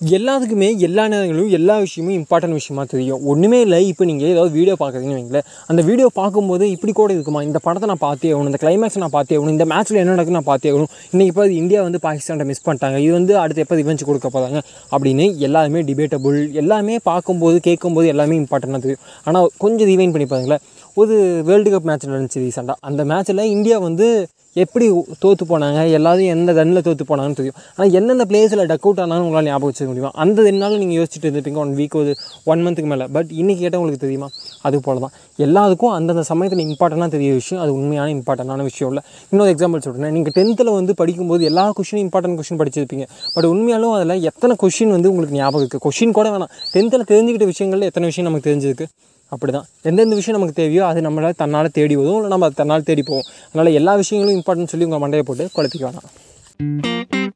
எல்லாத்துக்குமே எல்லா நேரங்களும் எல்லா விஷயமும் இம்பார்ட்டன்ட் விஷயமா தெரியும். ஒன்றுமே இல்லை இப்போ நீங்கள் ஏதாவது வீடியோ பார்க்குறீங்கன்னு வைங்களேன். அந்த வீடியோ பார்க்கும்போது இப்படி கூட இருக்குமா? இந்த படத்தை நான் பார்த்தே ஆகணும் இந்த கிளைமேக்ஸ் நான் பார்த்தே ஆகணும் இந்த மேட்ச்சில் என்ன நடக்குன்னு நான் பார்த்தே ஆகணும். இன்றைக்கி இப்போ இந்தியா வந்து பாகிஸ்தான்கிட்ட மிஸ் பண்ணிட்டாங்க. இது வந்து அடுத்து எப்போ ரிவெஞ்ச் கொடுக்க போகிறாங்க அப்படின்னு எல்லாருமே டிபேட்டபுள் எல்லாமே பார்க்கும்போது கேட்கும்போது எல்லாமே இம்பார்ட்டண்ட்டாக தெரியும். ஆனால் கொஞ்சம் ரிவைன் பண்ணி பாருங்களேன். ஒரு வேர்ல்டு கப் மேட்ச் நடந்துச்சு ரீசெண்டாக அந்த மேட்ச்சில் இந்தியா வந்து எப்படி தோற்று போனாங்க? எல்லாரும் எந்த ரன்னில் தோற்று போனாங்கன்னு தெரியும். ஆனால் எந்தெந்த பிளேஸில் டக் அவுட் ஆனாலும் உங்களால் ஞாபகம் வச்சுக்க முடியுமா? அந்த என்னாலும் நீங்கள் யோசிச்சுட்டு இருந்திருப்பீங்க ஒன் வீக் ஒரு ஒன் மந்த்துக்கு மேலே. பட் இன்றைக்கி கேட்டால் உங்களுக்கு தெரியுமா? அது போல தான் எல்லாத்துக்கும் அந்தந்த சமயத்தில் இம்பார்ட்டண்ட்டாக தெரிய விஷயம் அது உண்மையான இம்பார்ட்டண்டான விஷயம் இல்லை. இன்னொரு எக்ஸாம்பிள் சொல்கிறேன் நீங்கள் டென்த்தில் வந்து படிக்கும்போது எல்லா கொஷினும் இம்பார்ட்டன்ட் கொஷின் படிச்சிருப்பீங்க. பட் உண்மையாலும் அதில் எத்தனை கொஷின் வந்து உங்களுக்கு ஞாபகம் இருக்குது கொஷின் கூட வேணாம். டென்த்தில் தெரிஞ்சுக்கிட்ட விஷயங்களில் எத்தனை விஷயம் நமக்கு தெரிஞ்சிருக்கு? அப்படி தான் எந்தெந்த விஷயம் நமக்கு தேவையோ அது நம்மளால் தன்னால் தேடி வரும் இல்லை நம்ம தன்னால் தேடி போவோம் அதனால் எல்லா விஷயங்களும் இம்பார்ட்டன்ட் சொல்லி உங்கள் மண்டையை போட்டு குழப்பிக்க வேணாம்.